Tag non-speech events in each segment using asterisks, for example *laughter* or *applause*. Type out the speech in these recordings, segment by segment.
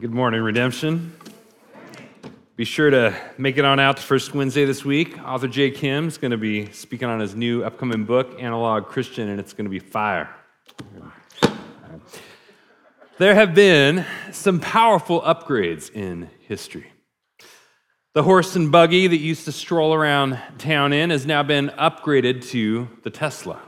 Good morning, Redemption. Be sure to make it on out to First Wednesday this week. Author Jay Kim is going to be speaking on his new upcoming book, Analog Christian, and it's going to be fire. There have been some powerful upgrades in history. The horse and buggy that used to stroll around town in has now been upgraded to the Tesla.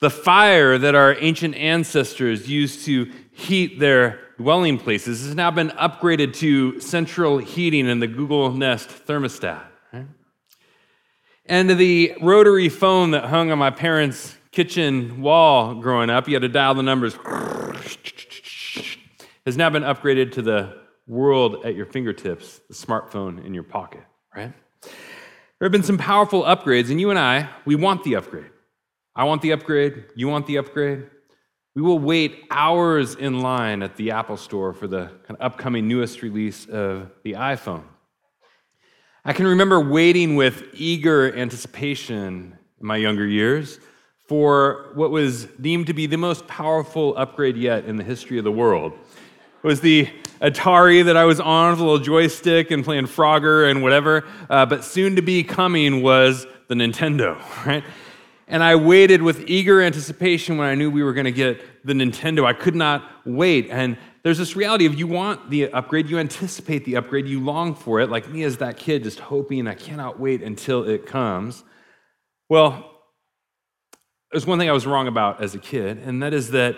The fire that our ancient ancestors used to heat their dwelling places has now been upgraded to central heating in the Google Nest thermostat. Right? And the rotary phone that hung on my parents' kitchen wall growing up, you had to dial the numbers, has now been upgraded to the world at your fingertips, the smartphone in your pocket, right? There have been some powerful upgrades, and you and I, we want the upgrade. I want the upgrade. You want the upgrade. We will wait hours in line at the Apple Store for the kind of upcoming newest release of the iPhone. I can remember waiting with eager anticipation in my younger years for what was deemed to be the most powerful upgrade yet in the history of the world. It was the Atari that I was on with a little joystick and playing Frogger and whatever, uh, but soon to be coming was the Nintendo, *laughs* right? And I waited with eager anticipation when I knew we were going to get the Nintendo. I could not wait. And there's this reality of you want the upgrade, you anticipate the upgrade, you long for it, like me as that kid, just hoping I cannot wait until it comes. Well, there's one thing I was wrong about as a kid, and that is that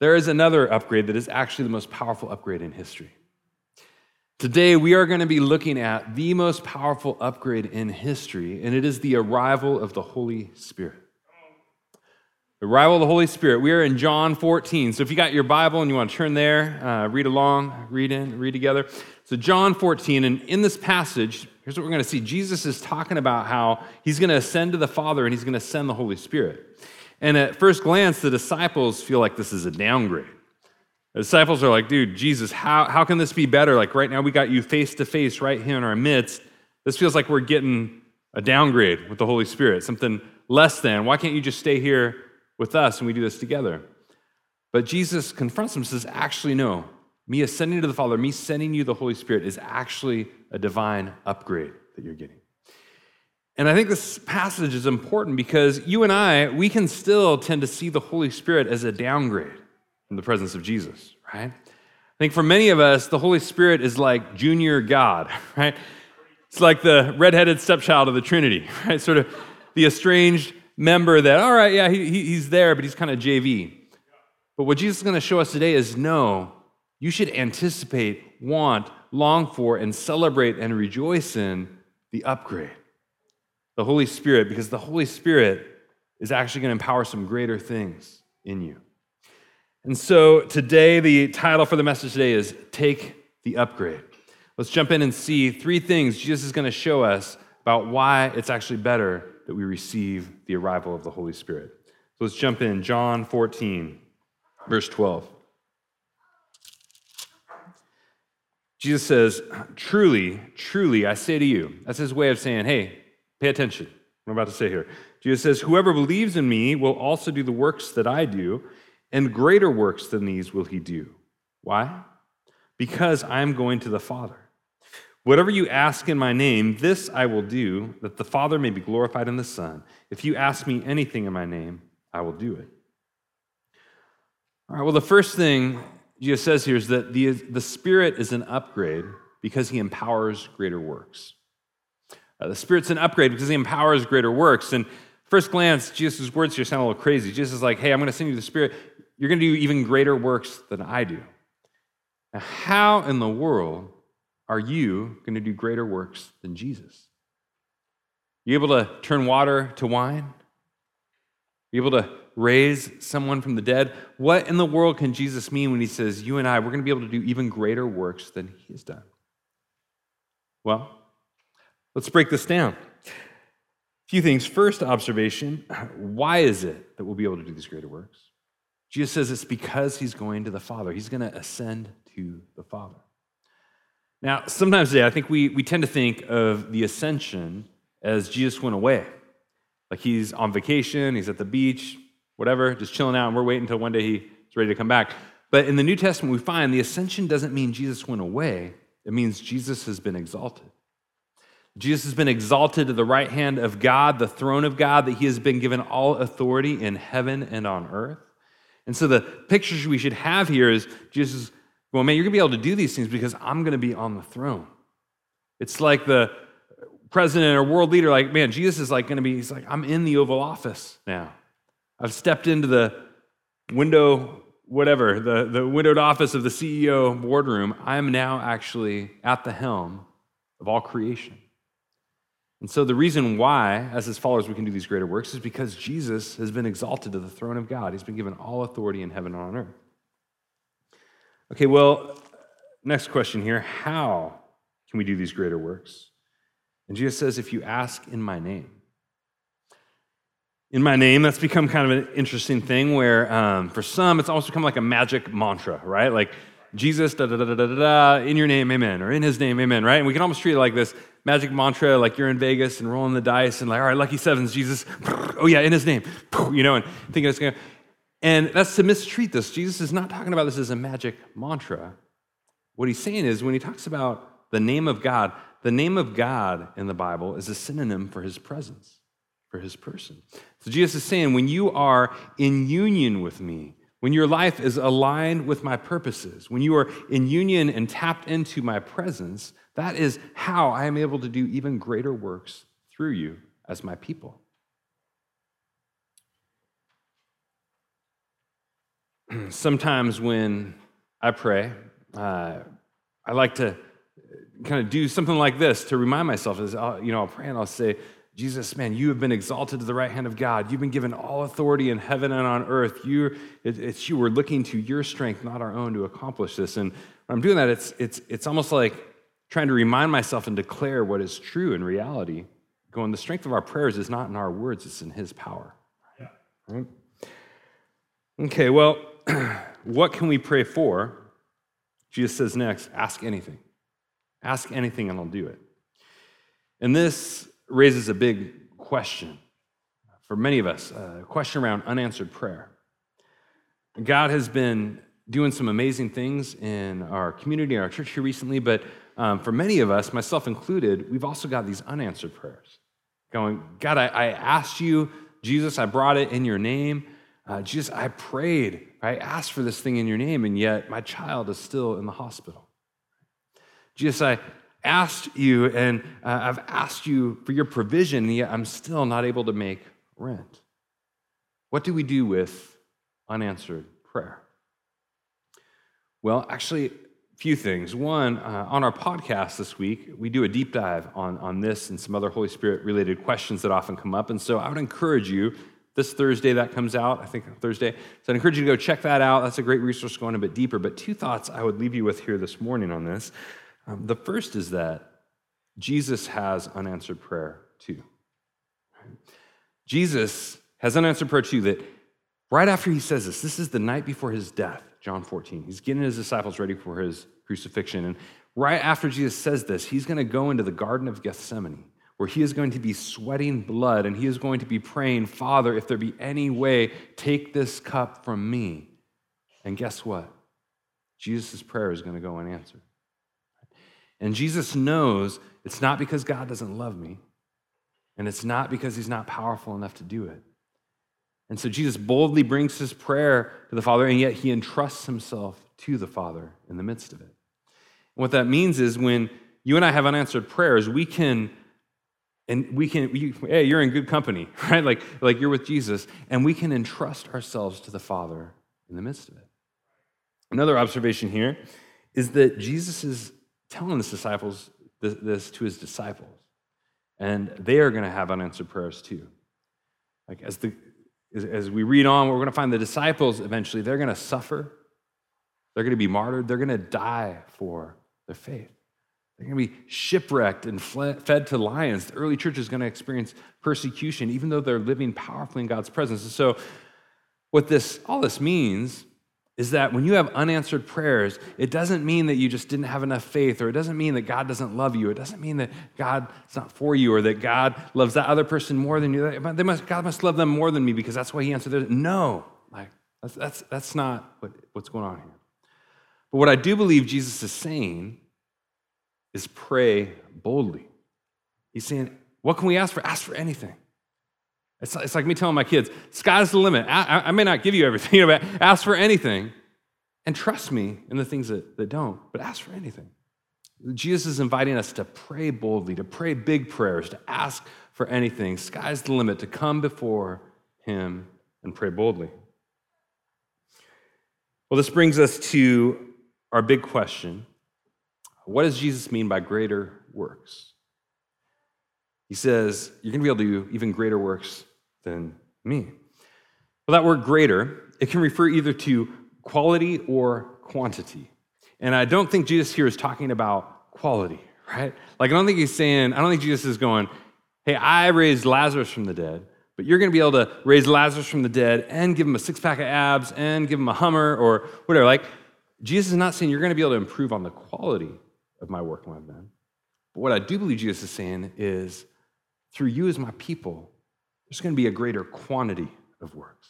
there is another upgrade that is actually the most powerful upgrade in history. Today, we are going to be looking at the most powerful upgrade in history, and it is the arrival of the Holy Spirit. The arrival of the Holy Spirit. We are in John 14. So if you got your Bible and you want to turn there, uh, read along, read in, read together. So, John 14, and in this passage, here's what we're going to see Jesus is talking about how he's going to ascend to the Father and he's going to send the Holy Spirit. And at first glance, the disciples feel like this is a downgrade. The disciples are like, dude, Jesus, how, how can this be better? Like, right now, we got you face to face right here in our midst. This feels like we're getting a downgrade with the Holy Spirit, something less than. Why can't you just stay here with us and we do this together? But Jesus confronts them and says, actually, no. Me ascending to the Father, me sending you the Holy Spirit is actually a divine upgrade that you're getting. And I think this passage is important because you and I, we can still tend to see the Holy Spirit as a downgrade in the presence of Jesus, right? I think for many of us, the Holy Spirit is like junior God, *laughs* right? It's like the redheaded stepchild of the Trinity, *laughs* right? Sort of the estranged member that, all right, yeah, he, he's there, but he's kind of JV. But what Jesus is going to show us today is no, you should anticipate, want, long for, and celebrate and rejoice in the upgrade, the Holy Spirit, because the Holy Spirit is actually going to empower some greater things in you. And so today, the title for the message today is Take the Upgrade. Let's jump in and see three things Jesus is going to show us about why it's actually better that we receive the arrival of the Holy Spirit. So let's jump in. John 14, verse 12. Jesus says, Truly, truly, I say to you. That's his way of saying, hey, pay attention. I'm about to say here. Jesus says, Whoever believes in me will also do the works that I do and greater works than these will he do. Why? Because I am going to the Father. Whatever you ask in my name, this I will do, that the Father may be glorified in the Son. If you ask me anything in my name, I will do it. All right, well, the first thing Jesus says here is that the, the Spirit is an upgrade because he empowers greater works. Uh, the Spirit's an upgrade because he empowers greater works. And first glance, Jesus' words here sound a little crazy. Jesus is like, hey, I'm going to send you the Spirit. You're going to do even greater works than I do. Now, how in the world are you going to do greater works than Jesus? You able to turn water to wine? You able to raise someone from the dead? What in the world can Jesus mean when he says, You and I, we're going to be able to do even greater works than he has done? Well, let's break this down. A few things. First observation why is it that we'll be able to do these greater works? Jesus says it's because he's going to the Father. He's going to ascend to the Father. Now, sometimes today, I think we, we tend to think of the ascension as Jesus went away. Like he's on vacation, he's at the beach, whatever, just chilling out, and we're waiting until one day he's ready to come back. But in the New Testament, we find the ascension doesn't mean Jesus went away, it means Jesus has been exalted. Jesus has been exalted to the right hand of God, the throne of God, that he has been given all authority in heaven and on earth. And so the picture we should have here is Jesus, well, man, you're going to be able to do these things because I'm going to be on the throne. It's like the president or world leader, like, man, Jesus is like going to be, he's like, I'm in the Oval Office now. I've stepped into the window, whatever, the, the windowed office of the CEO boardroom. I'm now actually at the helm of all creation. And so, the reason why, as his followers, we can do these greater works is because Jesus has been exalted to the throne of God. He's been given all authority in heaven and on earth. Okay, well, next question here how can we do these greater works? And Jesus says, if you ask in my name. In my name, that's become kind of an interesting thing where um, for some, it's almost become like a magic mantra, right? Like, Jesus, da da da da da da, in your name, amen, or in his name, amen, right? And we can almost treat it like this magic mantra, like you're in Vegas and rolling the dice and like, all right, lucky sevens, Jesus, *laughs* oh yeah, in his name, *laughs* you know, and thinking it's going to. And that's to mistreat this. Jesus is not talking about this as a magic mantra. What he's saying is when he talks about the name of God, the name of God in the Bible is a synonym for his presence, for his person. So Jesus is saying, when you are in union with me, when your life is aligned with my purposes, when you are in union and tapped into my presence, that is how I am able to do even greater works through you as my people. *clears throat* Sometimes when I pray, uh, I like to kind of do something like this to remind myself. As I'll, you know, I'll pray and I'll say, Jesus, man, you have been exalted to the right hand of God. You've been given all authority in heaven and on earth. You, it, it's you. We're looking to your strength, not our own, to accomplish this. And when I'm doing that, it's, it's, it's almost like trying to remind myself and declare what is true in reality. Going, the strength of our prayers is not in our words, it's in his power. Yeah. Right? Okay, well, *clears throat* what can we pray for? Jesus says next, ask anything. Ask anything and I'll do it. And this raises a big question for many of us a question around unanswered prayer. God has been doing some amazing things in our community, our church here recently, but um, for many of us, myself included, we've also got these unanswered prayers. Going, God, I, I asked you, Jesus, I brought it in your name. Uh, Jesus, I prayed, I asked for this thing in your name, and yet my child is still in the hospital. Jesus, I, asked you and uh, I've asked you for your provision, and yet I'm still not able to make rent. What do we do with unanswered prayer? Well, actually, a few things. One, uh, on our podcast this week, we do a deep dive on, on this and some other Holy Spirit related questions that often come up. And so I would encourage you, this Thursday that comes out, I think Thursday. So I'd encourage you to go check that out. That's a great resource going a bit deeper. But two thoughts I would leave you with here this morning on this. Um, the first is that Jesus has unanswered prayer too. Jesus has unanswered prayer too, that right after he says this, this is the night before his death, John 14. He's getting his disciples ready for his crucifixion. And right after Jesus says this, he's going to go into the Garden of Gethsemane, where he is going to be sweating blood and he is going to be praying, Father, if there be any way, take this cup from me. And guess what? Jesus' prayer is going to go unanswered. And Jesus knows it's not because God doesn't love me, and it's not because he's not powerful enough to do it. And so Jesus boldly brings his prayer to the Father, and yet he entrusts himself to the Father in the midst of it. And what that means is when you and I have unanswered prayers, we can, and we can, hey, you're in good company, *laughs* right? Like, like you're with Jesus, and we can entrust ourselves to the Father in the midst of it. Another observation here is that Jesus is telling his disciples this, this to his disciples. And they are going to have unanswered prayers too. Like as the as, as we read on, we're going to find the disciples eventually, they're going to suffer. They're going to be martyred. They're going to die for their faith. They're going to be shipwrecked and fed to lions. The early church is going to experience persecution, even though they're living powerfully in God's presence. And so, what this all this means is that when you have unanswered prayers, it doesn't mean that you just didn't have enough faith, or it doesn't mean that God doesn't love you. It doesn't mean that God's not for you, or that God loves that other person more than you. They must, God must love them more than me because that's why He answered it. No, like that's, that's, that's not what, what's going on here. But what I do believe Jesus is saying is pray boldly. He's saying, What can we ask for? Ask for anything. It's, it's like me telling my kids, sky's the limit. I, I, may not give you everything, *laughs* but ask for anything. And trust me in the things that, that don't, but ask for anything. Jesus is inviting us to pray boldly, to pray big prayers, to ask for anything. Sky's the limit, to come before Him and pray boldly. Well, this brings us to our big question What does Jesus mean by greater works? He says, You're going to be able to do even greater works than me. Well, that word greater, it can refer either to quality or quantity. And I don't think Jesus here is talking about quality, right? Like, I don't think he's saying, I don't think Jesus is going, Hey, I raised Lazarus from the dead, but you're going to be able to raise Lazarus from the dead and give him a six pack of abs and give him a Hummer or whatever. Like, Jesus is not saying you're going to be able to improve on the quality of my work among men. But what I do believe Jesus is saying is, through you as my people, there's going to be a greater quantity of works.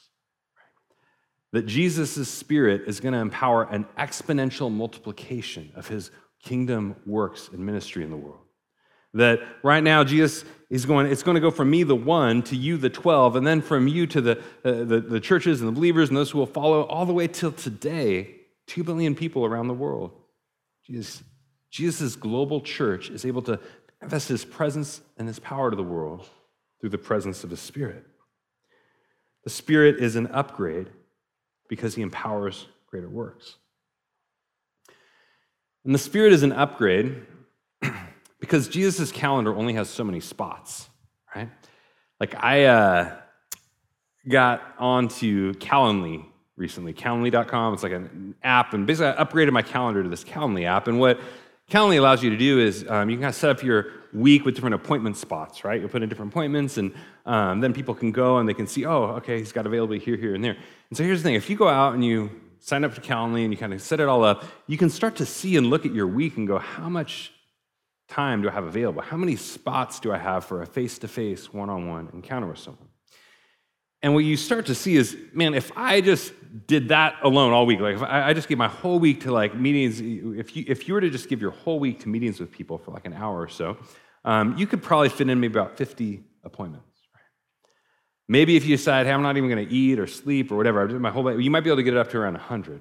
That Jesus' spirit is going to empower an exponential multiplication of his kingdom works and ministry in the world. That right now, Jesus is going, it's going to go from me, the one, to you, the 12, and then from you to the, uh, the, the churches and the believers and those who will follow, all the way till today, two billion people around the world. Jesus, Jesus' global church is able to manifest his presence and his power to the world through the presence of his Spirit. The Spirit is an upgrade because he empowers greater works. And the Spirit is an upgrade *clears throat* because Jesus' calendar only has so many spots, right? Like I uh, got onto Calendly recently, calendly.com. It's like an app, and basically I upgraded my calendar to this Calendly app. And what Calendly allows you to do is um, you can kind of set up your week with different appointment spots, right? You'll put in different appointments, and um, then people can go and they can see, oh, okay, he's got availability here, here, and there. And so here's the thing if you go out and you sign up for Calendly and you kind of set it all up, you can start to see and look at your week and go, how much time do I have available? How many spots do I have for a face to face, one on one encounter with someone? And what you start to see is, man, if I just did that alone all week, like if I, just gave my whole week to like meetings, if you, if you were to just give your whole week to meetings with people for like an hour or so, um, you could probably fit in maybe about 50 appointments. Maybe if you decide, hey, I'm not even going to eat or sleep or whatever, my whole life, you might be able to get it up to around 100.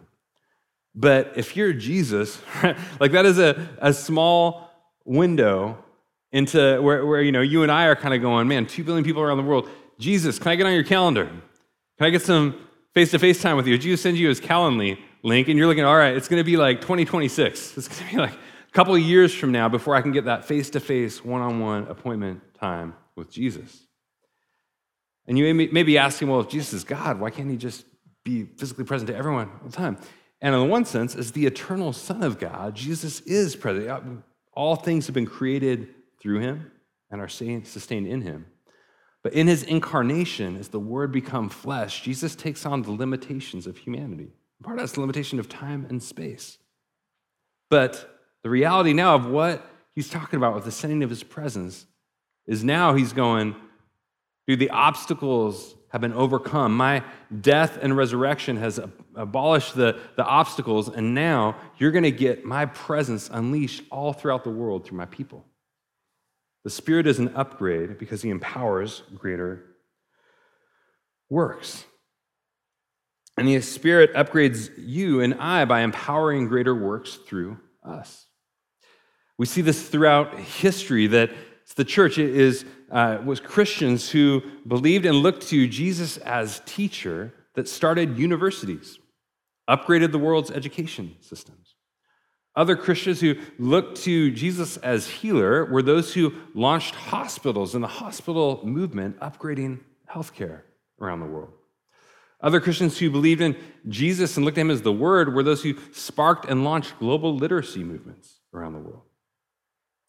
But if you're Jesus, *laughs* like that is a, a small window into where, where you know you and I are kind of going, man, two billion people around the world. Jesus, can I get on your calendar? Can I get some face to face time with you? Jesus sends you his Calendly link, and you're looking, all right, it's going to be like 2026. It's going to be like couple of years from now before I can get that face to face, one on one appointment time with Jesus. And you may be asking, well, if Jesus is God, why can't he just be physically present to everyone all the time? And in one sense, as the eternal Son of God, Jesus is present. Uh, all things have been created through him and are sustained in him. But in his incarnation, as the Word become flesh, Jesus takes on the limitations of humanity. Part of that's the limitation of time and space. But the reality now of what he's talking about with the sending of his presence is now he's going, dude, the obstacles have been overcome. My death and resurrection has abolished the, the obstacles, and now you're going to get my presence unleashed all throughout the world through my people. The Spirit is an upgrade because He empowers greater works. And the Spirit upgrades you and I by empowering greater works through us. We see this throughout history that the church is, uh, was Christians who believed and looked to Jesus as teacher that started universities, upgraded the world's education systems. Other Christians who looked to Jesus as healer were those who launched hospitals and the hospital movement, upgrading healthcare around the world. Other Christians who believed in Jesus and looked at him as the Word were those who sparked and launched global literacy movements around the world.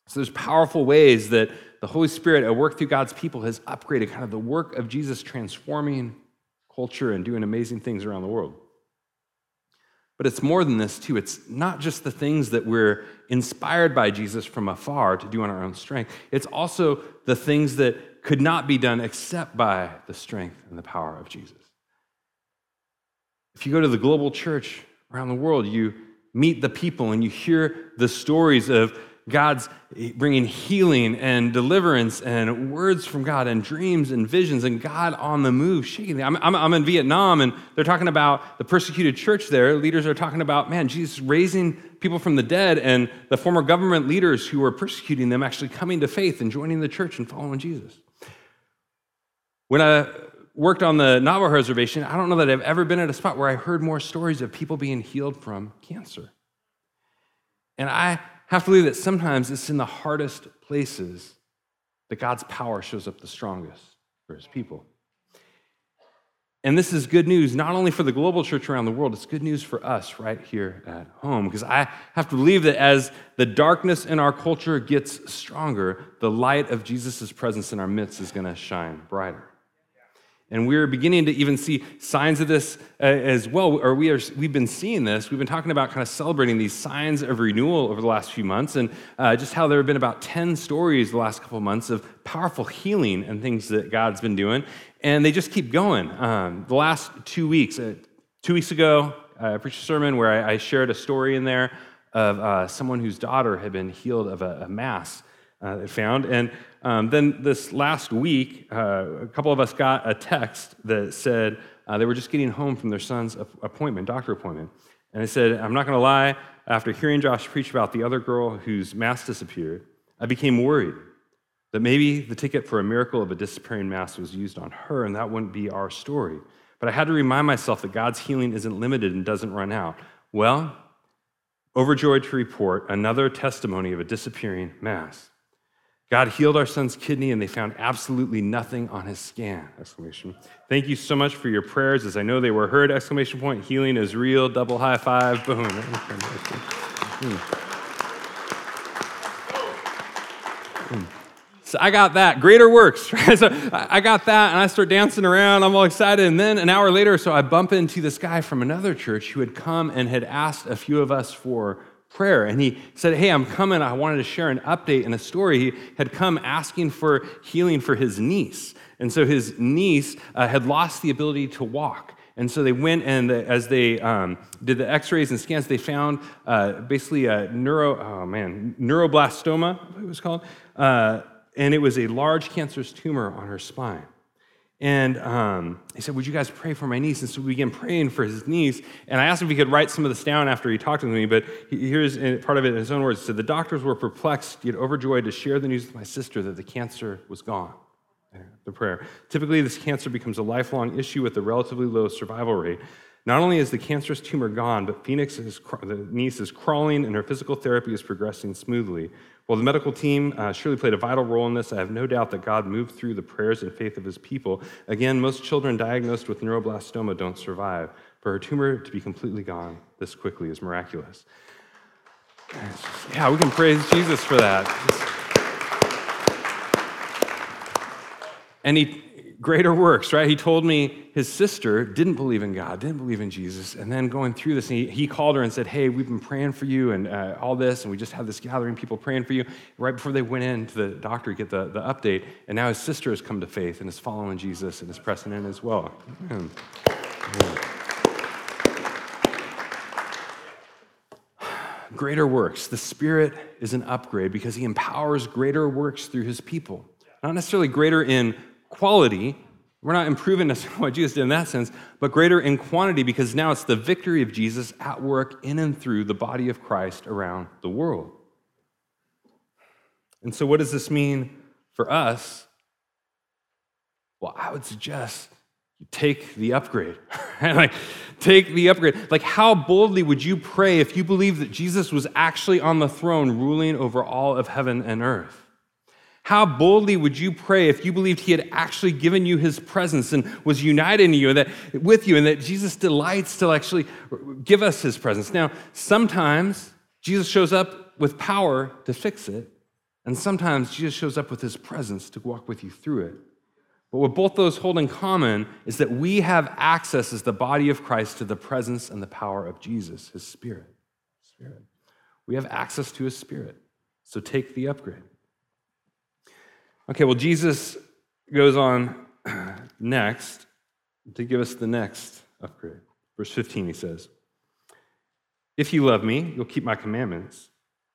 So there's powerful ways that the Holy Spirit at work through God's people has upgraded kind of the work of Jesus transforming culture and doing amazing things around the world. But it's more than this, too. It's not just the things that we're inspired by Jesus from afar to do on our own strength, it's also the things that could not be done except by the strength and the power of Jesus. If you go to the global church around the world, you meet the people and you hear the stories of God's bringing healing and deliverance and words from God and dreams and visions and God on the move, shaking. I'm, I'm, I'm in Vietnam and they're talking about the persecuted church there. Leaders are talking about, man, Jesus raising people from the dead and the former government leaders who were persecuting them actually coming to faith and joining the church and following Jesus. When I worked on the Navajo reservation, I don't know that I've ever been at a spot where I heard more stories of people being healed from cancer. And I have to believe that sometimes it's in the hardest places that God's power shows up the strongest for his people. And this is good news not only for the global church around the world, it's good news for us right here at home. Because I have to believe that as the darkness in our culture gets stronger, the light of Jesus' presence in our midst is going to shine brighter. And we're beginning to even see signs of this uh, as well, or we are, we've been seeing this. We've been talking about kind of celebrating these signs of renewal over the last few months, and uh, just how there have been about 10 stories the last couple months of powerful healing and things that God's been doing, and they just keep going. Um, the last two weeks, uh, two weeks ago, I preached a sermon where I, I shared a story in there of uh, someone whose daughter had been healed of a, a mass uh, found. And um, then this last week, uh, a couple of us got a text that said uh, they were just getting home from their son's appointment, doctor appointment. And they said, I'm not going to lie, after hearing Josh preach about the other girl whose mass disappeared, I became worried that maybe the ticket for a miracle of a disappearing mass was used on her, and that wouldn't be our story. But I had to remind myself that God's healing isn't limited and doesn't run out. Well, overjoyed to report another testimony of a disappearing mass. God healed our son's kidney and they found absolutely nothing on his scan. Exclamation. Thank you so much for your prayers as I know they were heard. Exclamation point. Healing is real. Double high five. Boom. *laughs* Hmm. So I got that. Greater works. *laughs* Right? So I got that and I start dancing around. I'm all excited. And then an hour later, so I bump into this guy from another church who had come and had asked a few of us for prayer. And he said, Hey, I'm coming. I wanted to share an update and a story. He had come asking for healing for his niece. And so his niece uh, had lost the ability to walk. And so they went and as they um, did the x-rays and scans, they found uh, basically a neuro, oh man, neuroblastoma, it was called. Uh, and it was a large cancerous tumor on her spine. And um, he said, Would you guys pray for my niece? And so we began praying for his niece. And I asked him if he could write some of this down after he talked to me, but here's part of it in his own words. He said, The doctors were perplexed, yet overjoyed to share the news with my sister that the cancer was gone. The prayer. Typically, this cancer becomes a lifelong issue with a relatively low survival rate. Not only is the cancerous tumor gone, but Phoenix, is, the niece, is crawling and her physical therapy is progressing smoothly. While the medical team uh, surely played a vital role in this, I have no doubt that God moved through the prayers and faith of his people. Again, most children diagnosed with neuroblastoma don't survive. For her tumor to be completely gone this quickly is miraculous. Yeah, we can praise Jesus for that. And he, greater works, right? He told me his sister didn't believe in God, didn't believe in Jesus. And then going through this, he, he called her and said, Hey, we've been praying for you and uh, all this, and we just had this gathering, people praying for you. Right before they went in to the doctor to get the, the update, and now his sister has come to faith and is following Jesus and is pressing in as well. Greater works. The Spirit is an upgrade because He empowers greater works through His people. Not necessarily greater in quality. We're not improving *laughs* what Jesus did in that sense, but greater in quantity because now it's the victory of Jesus at work in and through the body of Christ around the world. And so, what does this mean for us? Well, I would suggest you take the upgrade. *laughs* like, take the upgrade. Like, how boldly would you pray if you believed that Jesus was actually on the throne ruling over all of heaven and earth? How boldly would you pray if you believed he had actually given you his presence and was united in you and that with you and that Jesus delights to actually give us his presence? Now, sometimes Jesus shows up with power to fix it, and sometimes Jesus shows up with his presence to walk with you through it. But what both those hold in common is that we have access as the body of Christ to the presence and the power of Jesus, his spirit. Spirit. We have access to his spirit. So take the upgrade. Okay, well, Jesus goes on *clears throat* next to give us the next upgrade. Verse 15, he says, If you love me, you'll keep my commandments.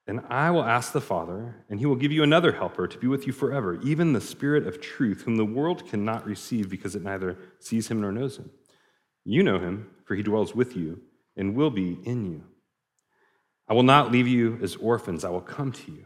And I will ask the Father, and he will give you another helper to be with you forever, even the Spirit of truth, whom the world cannot receive because it neither sees him nor knows him. You know him, for he dwells with you and will be in you. I will not leave you as orphans, I will come to you.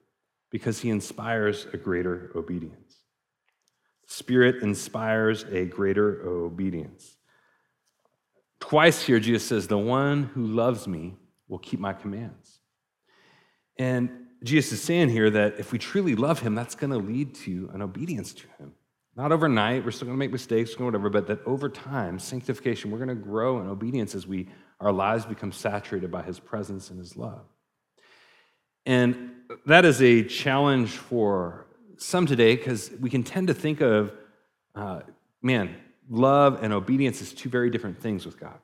because he inspires a greater obedience. Spirit inspires a greater obedience. Twice here, Jesus says, The one who loves me will keep my commands. And Jesus is saying here that if we truly love him, that's going to lead to an obedience to him. Not overnight, we're still going to make mistakes, whatever, but that over time, sanctification, we're going to grow in obedience as we our lives become saturated by his presence and his love. And that is a challenge for some today because we can tend to think of, uh, man, love and obedience is two very different things with God.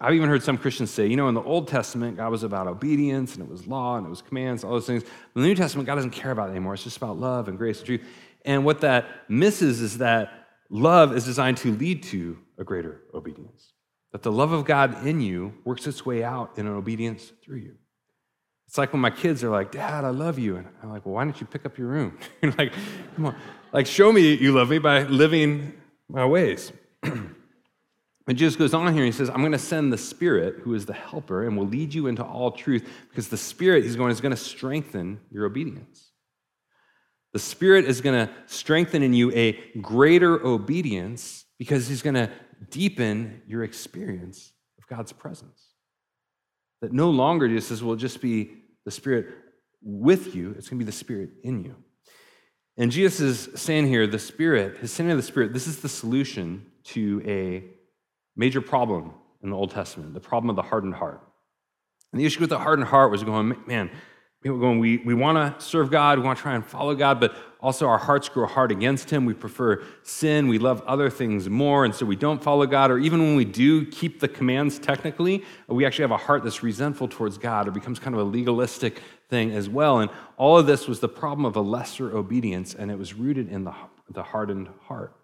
I've even heard some Christians say, you know, in the Old Testament, God was about obedience and it was law and it was commands, all those things. In the New Testament, God doesn't care about it anymore. It's just about love and grace and truth. And what that misses is that love is designed to lead to a greater obedience. That the love of God in you works its way out in an obedience through you. It's like when my kids are like, Dad, I love you. And I'm like, well, why don't you pick up your room? *laughs* You're like, come on. Like, show me you love me by living my ways. *clears throat* And Jesus goes on here, and he says, I'm going to send the Spirit, who is the helper, and will lead you into all truth, because the Spirit, he's going, is going to strengthen your obedience. The Spirit is going to strengthen in you a greater obedience because he's going to deepen your experience of God's presence. That no longer Jesus will just be the Spirit with you, it's going to be the Spirit in you. And Jesus is saying here, the Spirit, his sending of the Spirit, this is the solution to a major problem in the Old Testament, the problem of the hardened heart. And the issue with the hardened heart was going, man, people going, we, we want to serve God, we want to try and follow God, but also our hearts grow hard against Him. We prefer sin, we love other things more, and so we don't follow God. Or even when we do keep the commands technically, we actually have a heart that's resentful towards God or becomes kind of a legalistic thing as well. And all of this was the problem of a lesser obedience, and it was rooted in the, the hardened heart.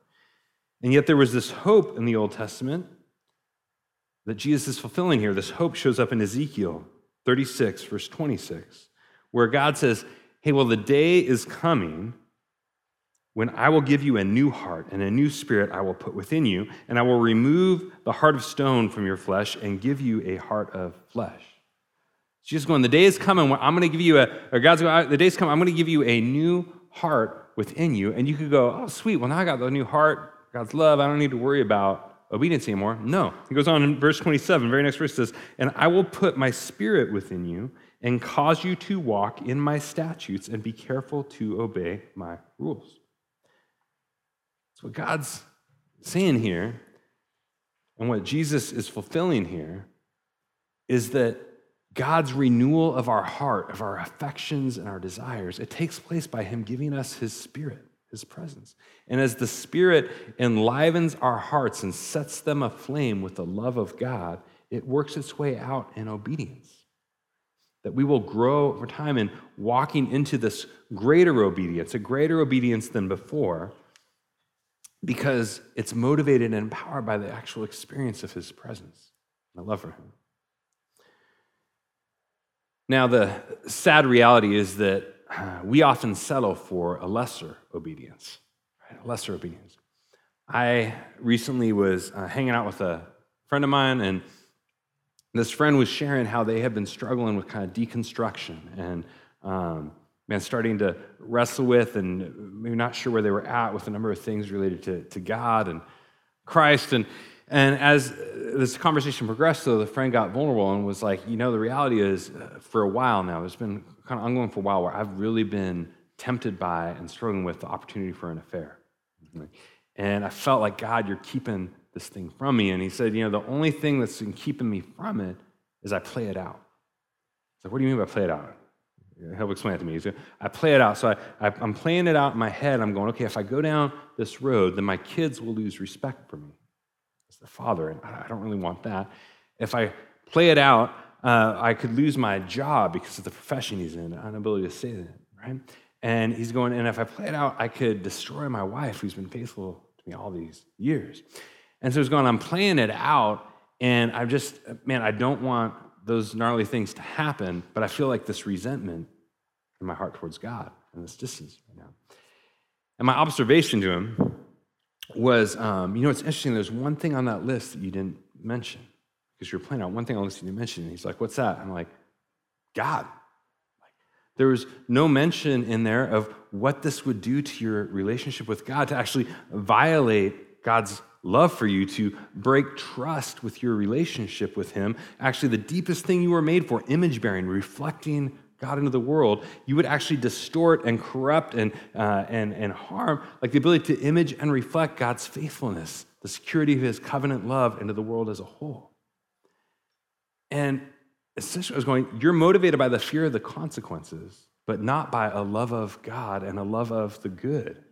And yet there was this hope in the Old Testament that Jesus is fulfilling here. This hope shows up in Ezekiel 36, verse 26, where God says, Hey, well, the day is coming when I will give you a new heart and a new spirit I will put within you, and I will remove the heart of stone from your flesh and give you a heart of flesh. Jesus going, the day is coming I'm going to give you a, or God's going, the day's coming, I'm going to give you a new heart within you. And you could go, oh, sweet, well, now I got the new heart, God's love, I don't need to worry about obedience anymore. No. He goes on in verse 27, very next verse says, And I will put my spirit within you and cause you to walk in my statutes and be careful to obey my rules. That's what God's saying here, and what Jesus is fulfilling here, is that God's renewal of our heart, of our affections and our desires, it takes place by Him giving us His Spirit his presence. And as the Spirit enlivens our hearts and sets them aflame with the love of God, it works its way out in obedience. That we will grow over time in walking into this greater obedience, a greater obedience than before, because it's motivated and empowered by the actual experience of His presence and love for Him. Now, the sad reality is that we often settle for a lesser obedience, right? a lesser obedience. I recently was uh, hanging out with a friend of mine, and this friend was sharing how they had been struggling with kind of deconstruction and um, man, starting to wrestle with and maybe not sure where they were at with a number of things related to, to God and Christ. And, and as this conversation progressed, though, the friend got vulnerable and was like, you know, the reality is, uh, for a while now, there's been kind of ongoing for a while where I've really been tempted by and struggling with the opportunity for an affair. And I felt like, God, you're keeping this thing from me. And he said, you know, the only thing that's been keeping me from it is I play it out. So, what do you mean by play it out? Help explain it to me. I play it out. So I, I, I'm playing it out in my head. I'm going, okay, if I go down this road, then my kids will lose respect for me as the father. And I don't really want that. If I play it out, uh, I could lose my job because of the profession he's in, inability to say that, right? And he's going, and if I play it out, I could destroy my wife who's been faithful to me all these years. And so he's going, I'm playing it out, and I'm just, man, I don't want those gnarly things to happen, but I feel like this resentment in my heart towards God and this distance right now. And my observation to him was, um, you know, it's interesting. There's one thing on that list that you didn't mention because you're playing out one thing on the list you didn't mention. And he's like, what's that? I'm like, God. There was no mention in there of what this would do to your relationship with God to actually violate God's love for you, to break trust with your relationship with Him. Actually, the deepest thing you were made for, image bearing, reflecting God into the world, you would actually distort and corrupt and, uh, and, and harm, like the ability to image and reflect God's faithfulness, the security of His covenant love into the world as a whole. And essentially, I was going, you're motivated by the fear of the consequences, but not by a love of God and a love of the good.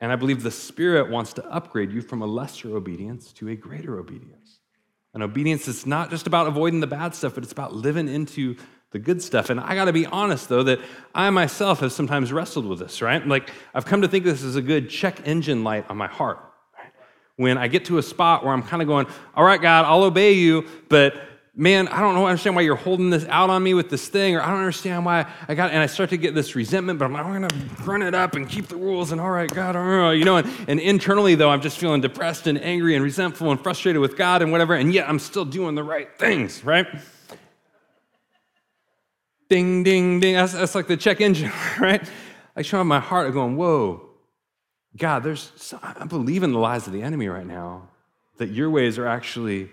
And I believe the Spirit wants to upgrade you from a lesser obedience to a greater obedience. An obedience that's not just about avoiding the bad stuff, but it's about living into the good stuff. And I got to be honest, though, that I myself have sometimes wrestled with this, right? Like, I've come to think this is a good check engine light on my heart. When I get to a spot where I'm kind of going, all right, God, I'll obey you, but man, I don't know, I understand why you're holding this out on me with this thing, or I don't understand why I got, and I start to get this resentment, but I'm like, I'm gonna run it up and keep the rules, and all right, God, you know, and, and internally, though, I'm just feeling depressed and angry and resentful and frustrated with God and whatever, and yet I'm still doing the right things, right? Ding, ding, ding. That's, that's like the check engine, *laughs* right? I show my heart, going, whoa, God, there's, I believe in the lies of the enemy right now, that your ways are actually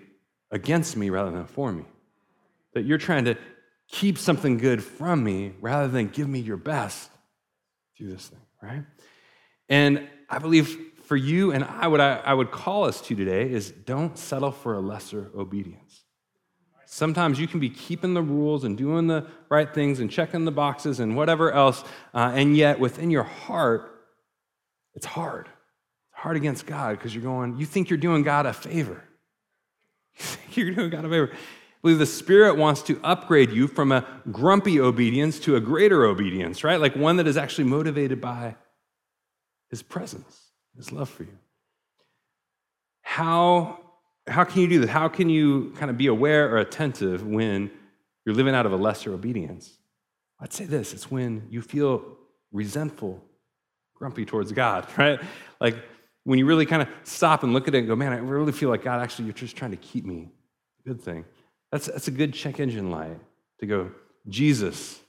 against me rather than for me. That you're trying to keep something good from me rather than give me your best through this thing, right? And I believe for you and I, what I, I would call us to today is don't settle for a lesser obedience. Sometimes you can be keeping the rules and doing the right things and checking the boxes and whatever else, uh, and yet within your heart, it's hard. It's hard against God because you're going, you think you're doing God a favor. *laughs* You're doing God a favor. I believe the Spirit wants to upgrade you from a grumpy obedience to a greater obedience, right? Like one that is actually motivated by His presence, His love for you. How, how can you do this? How can you kind of be aware or attentive when you're living out of a lesser obedience? I'd say this it's when you feel resentful, grumpy towards God, *laughs* right? Like when you really kind of stop and look at it and go, man, I really feel like God, actually, you're just trying to keep me. Good thing. That's, that's a good check engine light to go, Jesus,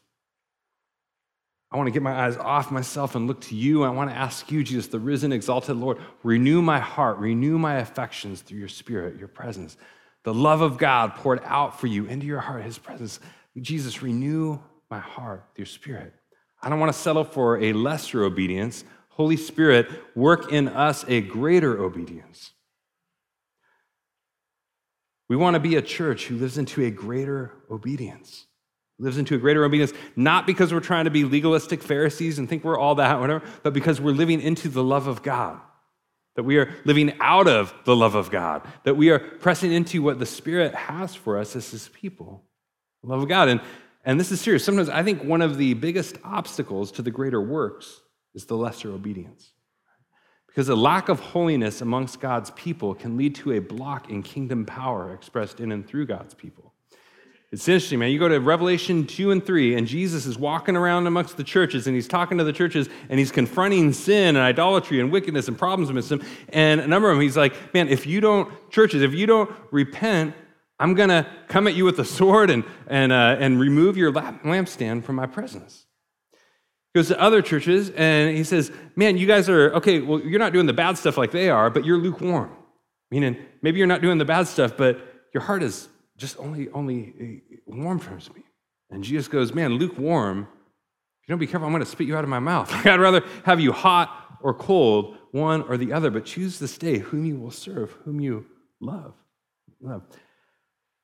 I want to get my eyes off myself and look to you. I want to ask you, Jesus, the risen, exalted Lord, renew my heart, renew my affections through your spirit, your presence. The love of God poured out for you into your heart, his presence. Jesus, renew my heart your spirit. I don't want to settle for a lesser obedience. Holy Spirit, work in us a greater obedience. We want to be a church who lives into a greater obedience. Lives into a greater obedience, not because we're trying to be legalistic Pharisees and think we're all that, whatever, but because we're living into the love of God. That we are living out of the love of God. That we are pressing into what the Spirit has for us as His people. The love of God. And, and this is serious. Sometimes I think one of the biggest obstacles to the greater works is the lesser obedience. Because a lack of holiness amongst God's people can lead to a block in kingdom power expressed in and through God's people. It's interesting, man. You go to Revelation 2 and 3, and Jesus is walking around amongst the churches, and he's talking to the churches, and he's confronting sin and idolatry and wickedness and problems with them. And a number of them, he's like, man, if you don't, churches, if you don't repent, I'm going to come at you with a *laughs* sword and, and, uh, and remove your lampstand from my presence goes to other churches and he says, Man, you guys are, okay, well, you're not doing the bad stuff like they are, but you're lukewarm. Meaning, maybe you're not doing the bad stuff, but your heart is just only, only eh, warm towards me. And Jesus goes, Man, lukewarm, if you don't be careful, I'm going to spit you out of my mouth. *laughs* I'd rather have you hot or cold, one or the other, but choose this day whom you will serve, whom you love. love.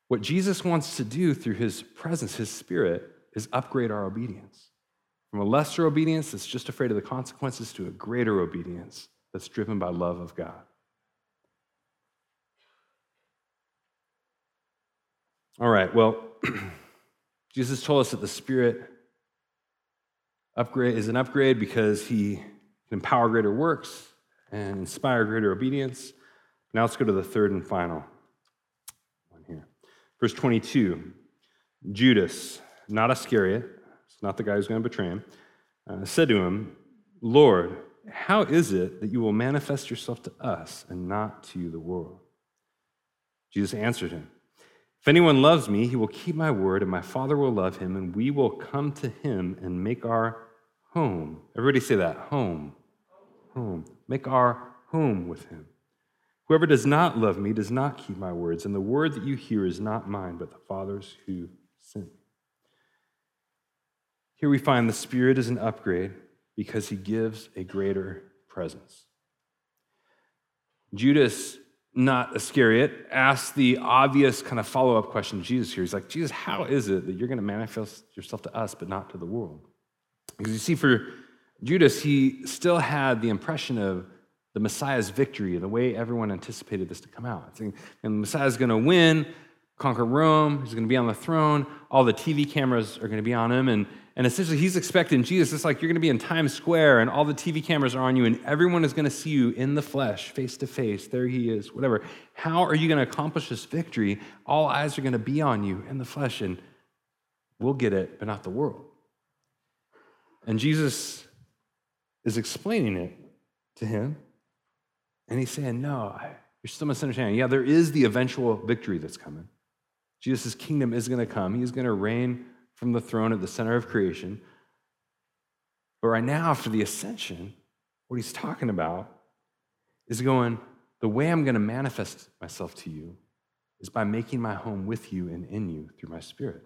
What Jesus wants to do through his presence, his spirit, is upgrade our obedience. From a lesser obedience that's just afraid of the consequences to a greater obedience that's driven by love of God. All right, well, *clears throat* Jesus told us that the Spirit upgrade is an upgrade because he can empower greater works and inspire greater obedience. Now let's go to the third and final one here. Verse 22 Judas, not Iscariot, not the guy who's going to betray him, uh, said to him, Lord, how is it that you will manifest yourself to us and not to the world? Jesus answered him, If anyone loves me, he will keep my word, and my Father will love him, and we will come to him and make our home. Everybody say that home. Home. Make our home with him. Whoever does not love me does not keep my words, and the word that you hear is not mine, but the Father's who. Here we find the Spirit is an upgrade because he gives a greater presence. Judas, not Iscariot, asks the obvious kind of follow up question to Jesus here. He's like, Jesus, how is it that you're going to manifest yourself to us, but not to the world? Because you see, for Judas, he still had the impression of the Messiah's victory, the way everyone anticipated this to come out. And the Messiah's going to win, conquer Rome, he's going to be on the throne, all the TV cameras are going to be on him, and, and essentially he's expecting Jesus, it's like you're going to be in Times Square, and all the TV cameras are on you, and everyone is going to see you in the flesh, face to face. There he is, whatever. How are you going to accomplish this victory? All eyes are going to be on you in the flesh, and we'll get it, but not the world. And Jesus is explaining it to him and he's saying, No, you're still misunderstanding. Yeah, there is the eventual victory that's coming. Jesus' kingdom is going to come. He's going to reign from the throne at the center of creation. But right now, after the ascension, what he's talking about is going, the way I'm going to manifest myself to you is by making my home with you and in you through my spirit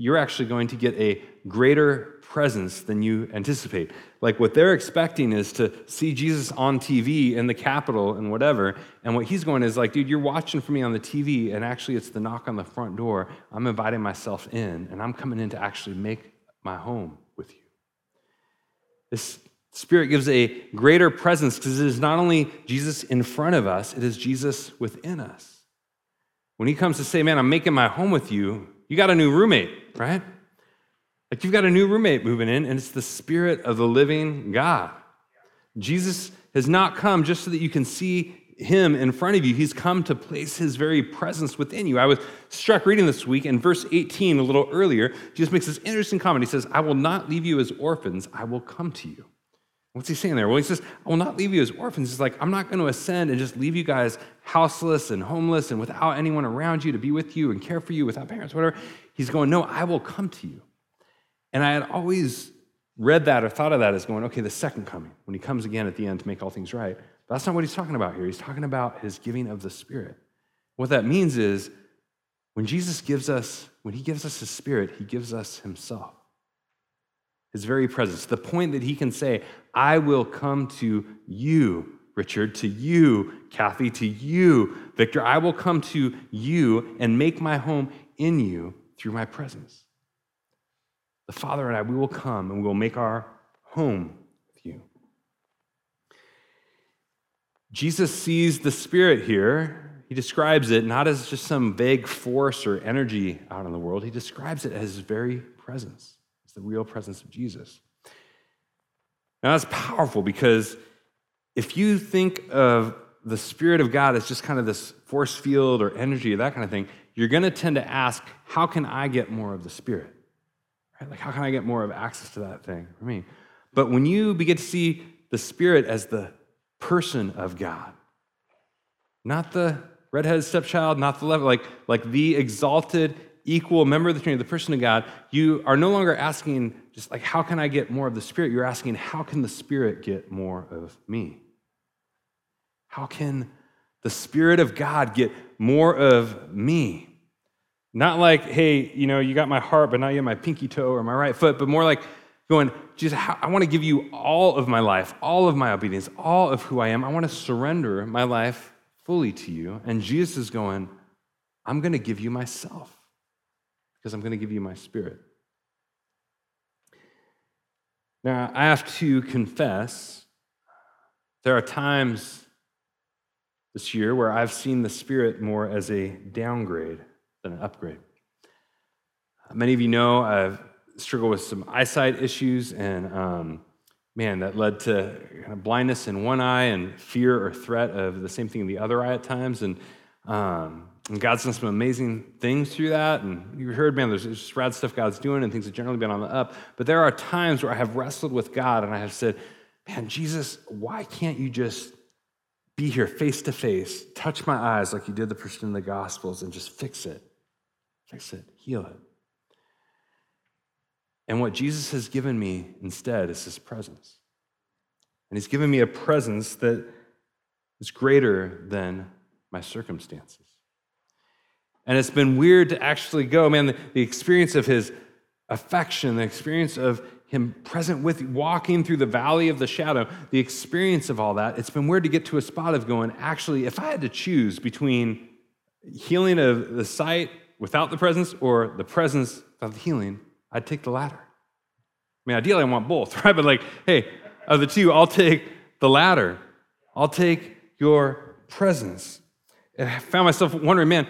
you're actually going to get a greater presence than you anticipate. Like what they're expecting is to see Jesus on TV in the Capitol and whatever. And what he's going is like, dude, you're watching for me on the TV, and actually it's the knock on the front door. I'm inviting myself in, and I'm coming in to actually make my home with you. This Spirit gives a greater presence because it is not only Jesus in front of us, it is Jesus within us. When he comes to say, Man, I'm making my home with you, you got a new roommate, right? Like you've got a new roommate moving in, and it's the Spirit of the living God. Jesus has not come just so that you can see him in front of you. He's come to place his very presence within you. I was struck reading this week in verse 18, a little earlier, Jesus makes this interesting comment. He says, I will not leave you as orphans, I will come to you. What's he saying there? Well, he says, I will not leave you as orphans. He's like, I'm not going to ascend and just leave you guys houseless and homeless and without anyone around you to be with you and care for you, without parents, whatever. He's going, No, I will come to you. And I had always read that or thought of that as going, okay, the second coming, when he comes again at the end to make all things right. But that's not what he's talking about here. He's talking about his giving of the Spirit. What that means is when Jesus gives us, when he gives us his Spirit, he gives us himself his very presence, the point that he can say, I will come to you, Richard, to you, Kathy, to you, Victor. I will come to you and make my home in you through my presence. The Father and I, we will come and we will make our home with you. Jesus sees the Spirit here. He describes it not as just some vague force or energy out in the world, he describes it as his very presence. It's the real presence of Jesus. Now, that's powerful because if you think of the Spirit of God as just kind of this force field or energy or that kind of thing, you're going to tend to ask, how can I get more of the Spirit? Right? Like, how can I get more of access to that thing for me? But when you begin to see the Spirit as the person of God, not the redheaded stepchild, not the level, like, like the exalted equal member of the Trinity, the person of God, you are no longer asking just like, how can I get more of the Spirit? You're asking, how can the Spirit get more of me? How can the Spirit of God get more of me? Not like, hey, you know, you got my heart, but you have my pinky toe or my right foot, but more like going, Jesus, I want to give you all of my life, all of my obedience, all of who I am. I want to surrender my life fully to you. And Jesus is going, I'm going to give you myself because I'm going to give you my spirit. Now, I have to confess, there are times this year where I've seen the Spirit more as a downgrade than an upgrade. Many of you know I've struggled with some eyesight issues, and um, man, that led to kind of blindness in one eye and fear or threat of the same thing in the other eye at times. And, um, and God's done some amazing things through that. And you heard, man, there's just rad stuff God's doing, and things have generally been on the up. But there are times where I have wrestled with God and I have said, man, Jesus, why can't you just be here face to face, touch my eyes like you did the person in the Gospels, and just fix it? Fix it, heal it. And what Jesus has given me instead is his presence. And he's given me a presence that is greater than my circumstances. And it's been weird to actually go, man, the, the experience of his affection, the experience of him present with walking through the valley of the shadow, the experience of all that, it's been weird to get to a spot of going, actually, if I had to choose between healing of the sight without the presence or the presence without the healing, I'd take the latter. I mean, ideally, I want both, *laughs* right? But like, hey, of the two, I'll take the latter. I'll take your presence. And I found myself wondering, man,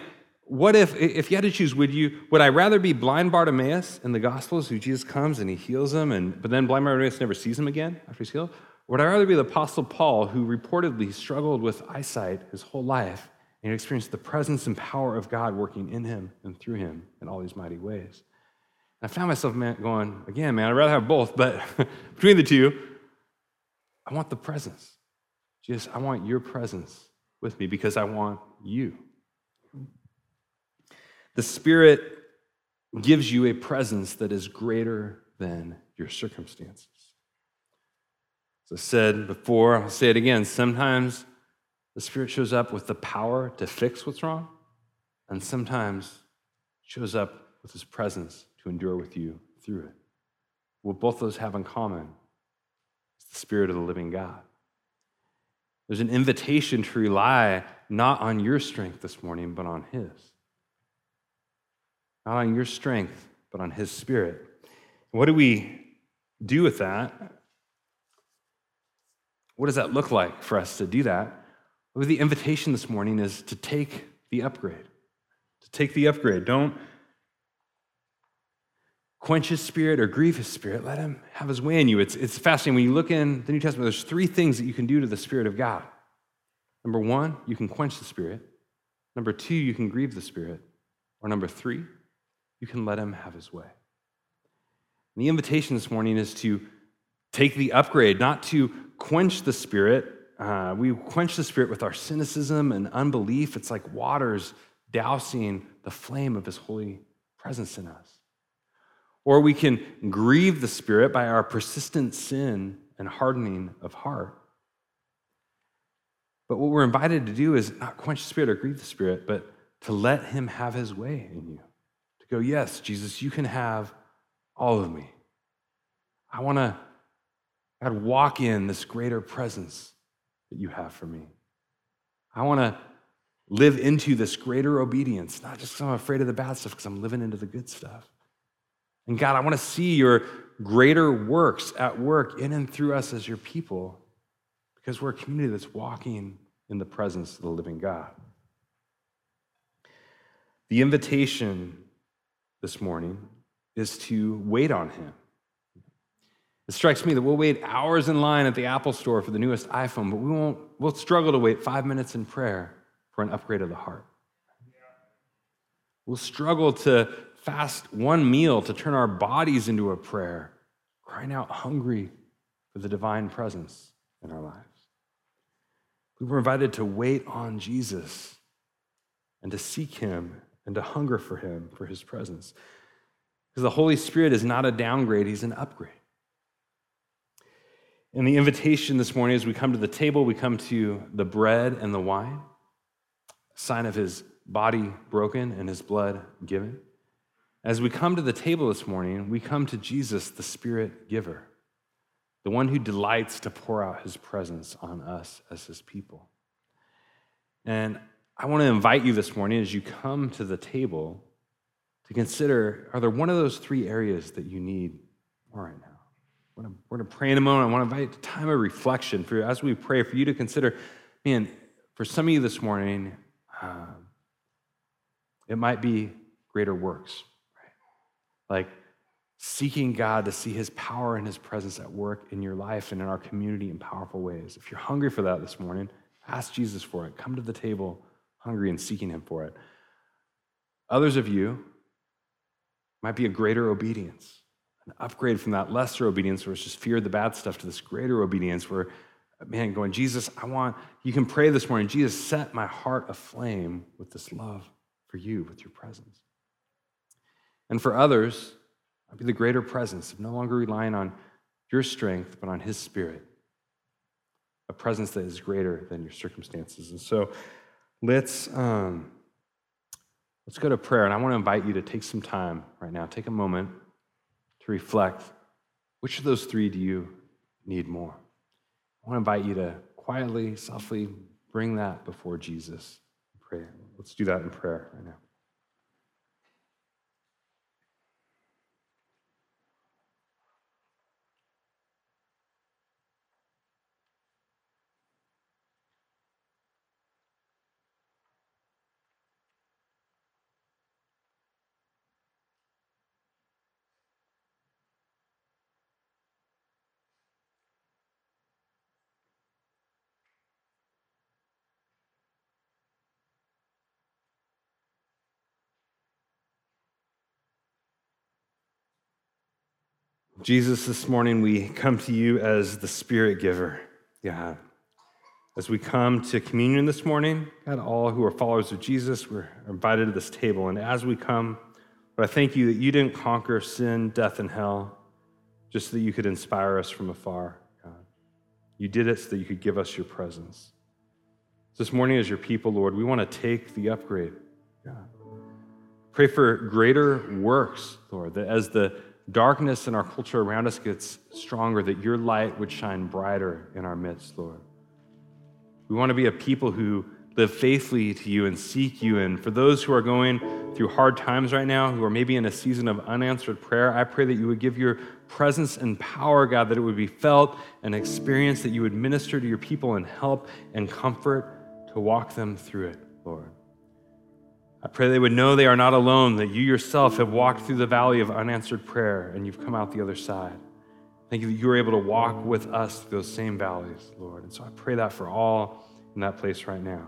what if, if you had to choose, would you, would I rather be blind Bartimaeus in the Gospels, who Jesus comes and he heals him, and but then blind Bartimaeus never sees him again after he's healed? Or would I rather be the Apostle Paul, who reportedly struggled with eyesight his whole life and experienced the presence and power of God working in him and through him in all these mighty ways? I found myself going, again, man, I'd rather have both, but *laughs* between the two, I want the presence. Jesus, I want your presence with me because I want you. The Spirit gives you a presence that is greater than your circumstances. As I said before, I'll say it again. Sometimes the Spirit shows up with the power to fix what's wrong, and sometimes shows up with His presence to endure with you through it. What both those have in common is the Spirit of the living God. There's an invitation to rely not on your strength this morning, but on His. Not on your strength, but on His Spirit. What do we do with that? What does that look like for us to do that? Well, the invitation this morning is to take the upgrade. To take the upgrade. Don't quench his spirit or grieve his spirit, let him have his way in you. It's, it's fascinating. When you look in the New Testament, there's three things that you can do to the Spirit of God. Number one, you can quench the Spirit. Number two, you can grieve the Spirit. Or number three, you can let him have his way. And the invitation this morning is to take the upgrade, not to quench the Spirit. Uh, we quench the Spirit with our cynicism and unbelief. It's like waters dousing the flame of his holy presence in us. Or we can grieve the Spirit by our persistent sin and hardening of heart. But what we're invited to do is not quench the Spirit or grieve the Spirit, but to let Him have His way in you. Go, yes, Jesus, you can have all of me. I want to, God, walk in this greater presence that you have for me. I want to live into this greater obedience, not just because I'm afraid of the bad stuff, because I'm living into the good stuff. And God, I want to see your greater works at work in and through us as your people because we're a community that's walking in the presence of the living God. The invitation this morning is to wait on Him. It strikes me that we'll wait hours in line at the Apple store for the newest iPhone, but we won't, we'll struggle to wait five minutes in prayer for an upgrade of the heart. We'll struggle to fast one meal to turn our bodies into a prayer, crying out hungry for the divine presence in our lives. We were invited to wait on Jesus and to seek him and to hunger for him, for his presence. Because the Holy Spirit is not a downgrade, he's an upgrade. And the invitation this morning, as we come to the table, we come to the bread and the wine, sign of his body broken and his blood given. As we come to the table this morning, we come to Jesus, the Spirit giver, the one who delights to pour out his presence on us as his people. And I want to invite you this morning as you come to the table to consider are there one of those three areas that you need more right now? We're going, to, pray in a moment. I want to invite a time of reflection for you as we pray for you to consider, man, for some of you this morning, um, it might be greater works, right? Like seeking God to see his power and his presence at work in your life and in our community in powerful ways. If you're hungry for that this morning, ask Jesus for it. Come to the table hungry and seeking him for it. Others of you might be a greater obedience, an upgrade from that lesser obedience where it's just fear of the bad stuff to this greater obedience where, man, going, Jesus, I want, you can pray this morning, Jesus, set my heart aflame with this love for you, with your presence. And for others, I'd be the greater presence of no longer relying on your strength, but on His Spirit, a presence that is greater than your circumstances. And so let's, um, let's go to prayer. And I want to invite you to take some time right now, take a moment to reflect which of those three do you need more? I want to invite you to quietly, softly bring that before Jesus. Pray. Let's do that in prayer right now. Jesus, this morning we come to you as the Spirit giver, God. As we come to communion this morning, God, all who are followers of Jesus, we're invited to this table. And as we come, but I thank you that you didn't conquer sin, death, and hell just so that you could inspire us from afar, God. You did it so that you could give us your presence. This morning, as your people, Lord, we want to take the upgrade. God. Pray for greater works, Lord, that as the darkness in our culture around us gets stronger, that your light would shine brighter in our midst, Lord. We want to be a people who live faithfully to you and seek you. And for those who are going through hard times right now, who are maybe in a season of unanswered prayer, I pray that you would give your presence and power, God, that it would be felt and experienced, that you would minister to your people and help and comfort to walk them through it, Lord. I pray they would know they are not alone, that you yourself have walked through the valley of unanswered prayer and you've come out the other side. Thank you that you are able to walk with us through those same valleys, Lord. And so I pray that for all in that place right now.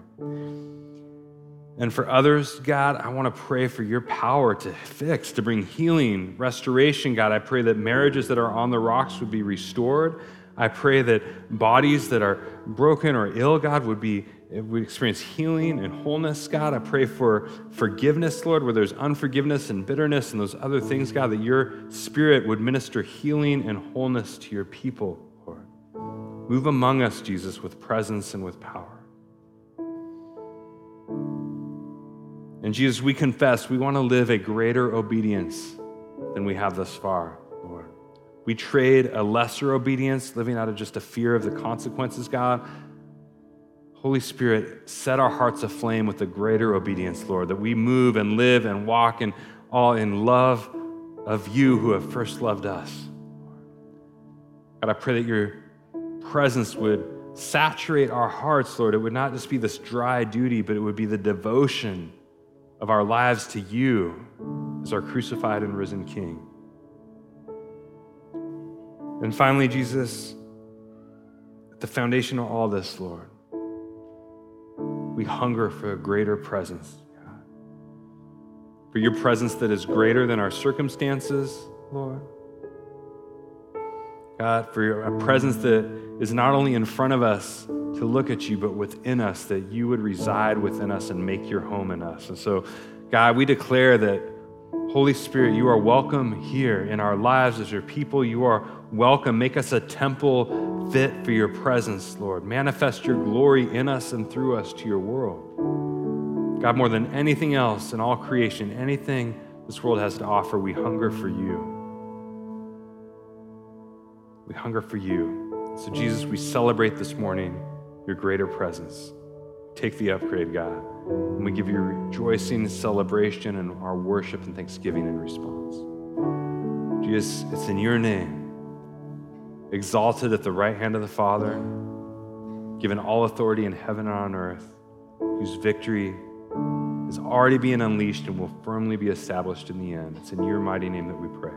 And for others, God, I want to pray for your power to fix, to bring healing, restoration, God. I pray that marriages that are on the rocks would be restored. I pray that bodies that are broken or ill, God, would be we experience healing and wholeness, God. I pray for forgiveness, Lord, where there's unforgiveness and bitterness and those other things, God, that your spirit would minister healing and wholeness to your people, Lord. Move among us, Jesus, with presence and with power. And Jesus, we confess we want to live a greater obedience than we have thus far, Lord. We trade a lesser obedience, living out of just a fear of the consequences, God, Holy Spirit, set our hearts aflame with a greater obedience, Lord, that we move and live and walk in all in love of you who have first loved us. God, I pray that your presence would saturate our hearts, Lord. It would not just be this dry duty, but it would be the devotion of our lives to you as our crucified and risen King. And finally, Jesus, at the foundation of all this, Lord, we hunger for a greater presence, God. For your presence that is greater than our circumstances, Lord. God, for your, a presence that is not only in front of us to look at you, but within us, that you would reside within us and make your home in us. And so, God, we declare that, Holy Spirit, you are welcome here in our lives as your people. You are welcome. Make us a temple fit for your presence, Lord. Manifest your glory in us and through us to your world. God, more than anything else in all creation, anything this world has to offer, we hunger for you. We hunger for you. So, Jesus, we celebrate this morning your greater presence. Take the upgrade, God. And we give you rejoicing, celebration, and our worship and thanksgiving in response. Jesus, it's in your name, exalted at the right hand of the Father, given all authority in heaven and on earth, whose victory is already being unleashed and will firmly be established in the end. It's in your mighty name that we pray.